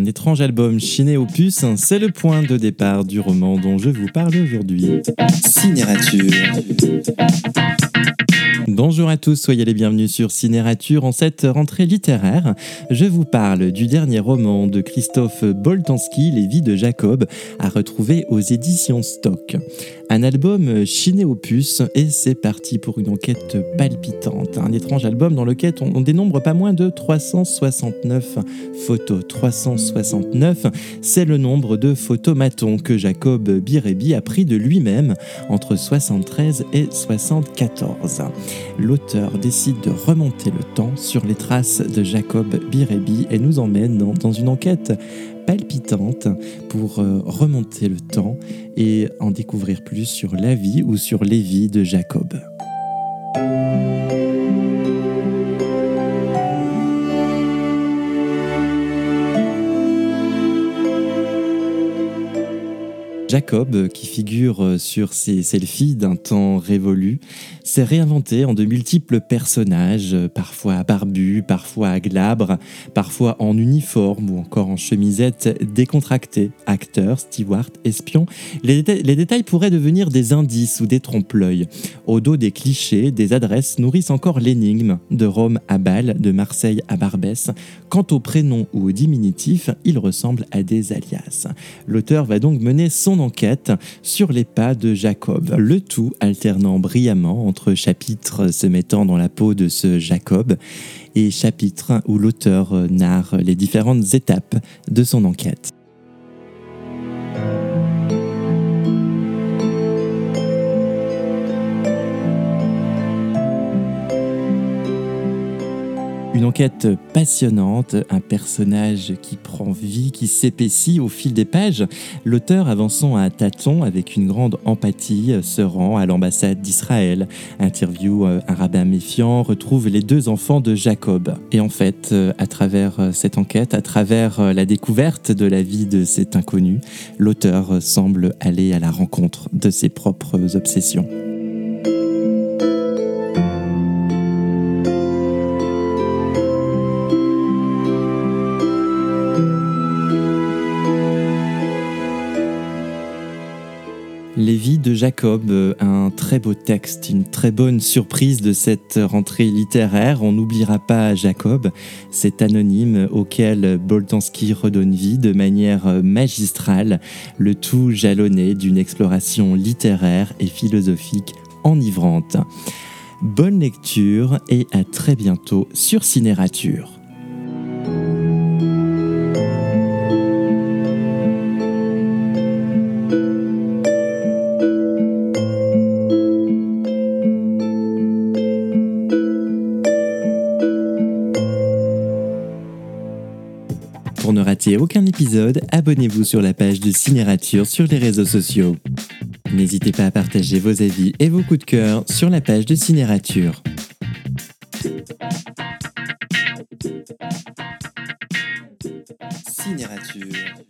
Un étrange album chiné opus, c'est le point de départ du roman dont je vous parle aujourd'hui. Cinérature. Bonjour à tous, soyez les bienvenus sur Cinérature en cette rentrée littéraire. Je vous parle du dernier roman de Christophe Boltanski, Les vies de Jacob, à retrouver aux éditions Stock. Un album chiné opus et c'est parti pour une enquête palpitante. Un étrange album dans lequel on dénombre pas moins de 369 photos. 369, c'est le nombre de photomatons que Jacob Birebi a pris de lui-même entre 73 et 74 l'auteur décide de remonter le temps sur les traces de Jacob Birebi et nous emmène dans, une enquête palpitante pour euh, remonter le temps et en découvrir plus sur la vie ou sur les vies de Jacob. Jacob, qui figure sur ses selfies d'un temps révolu, s'est réinventé en de multiples personnages, parfois barbus, parfois glabres, parfois en uniforme ou encore en chemisette décontractée. Acteur, steward, espion, les, les détails pourraient devenir des indices ou des trompe-l'œil. Au dos des clichés, des adresses nourrissent encore l'énigme, de Rome à Bâle, de Marseille à Barbès. Quant au prénom ou au diminutif, ils ressemblent à des alias. L'auteur va donc mener son enquête sur les pas de Jacob, le tout alternant brillamment entre chapitres se mettant dans la peau de ce Jacob et chapitres où l'auteur narre les différentes étapes de son enquête. Une enquête passionnante, un personnage qui prend vie, qui s'épaissit au fil des pages. L'auteur avançant à tâtons avec une grande empathie se rend à l'ambassade d'Israël. Interview euh, un rabbin méfiant, retrouve les deux enfants de Jacob. Et en fait, euh, à travers euh, cette enquête, à travers la découverte de la vie de cet inconnu, l'auteur semble aller à la rencontre de ses propres obsessions. Les vies de Jacob, un très beau texte, une très bonne surprise de cette rentrée littéraire. On n'oubliera pas Jacob, cet anonyme auquel Boltanski redonne vie de manière magistrale, le tout jalonné d'une exploration littéraire et philosophique enivrante. Bonne lecture et à très bientôt sur Cinérature. Rater aucun épisode, abonnez-vous sur la page de Cinérature sur les réseaux sociaux. N'hésitez pas à partager vos avis et vos coups de cœur sur la page de Cinérature. Cinérature.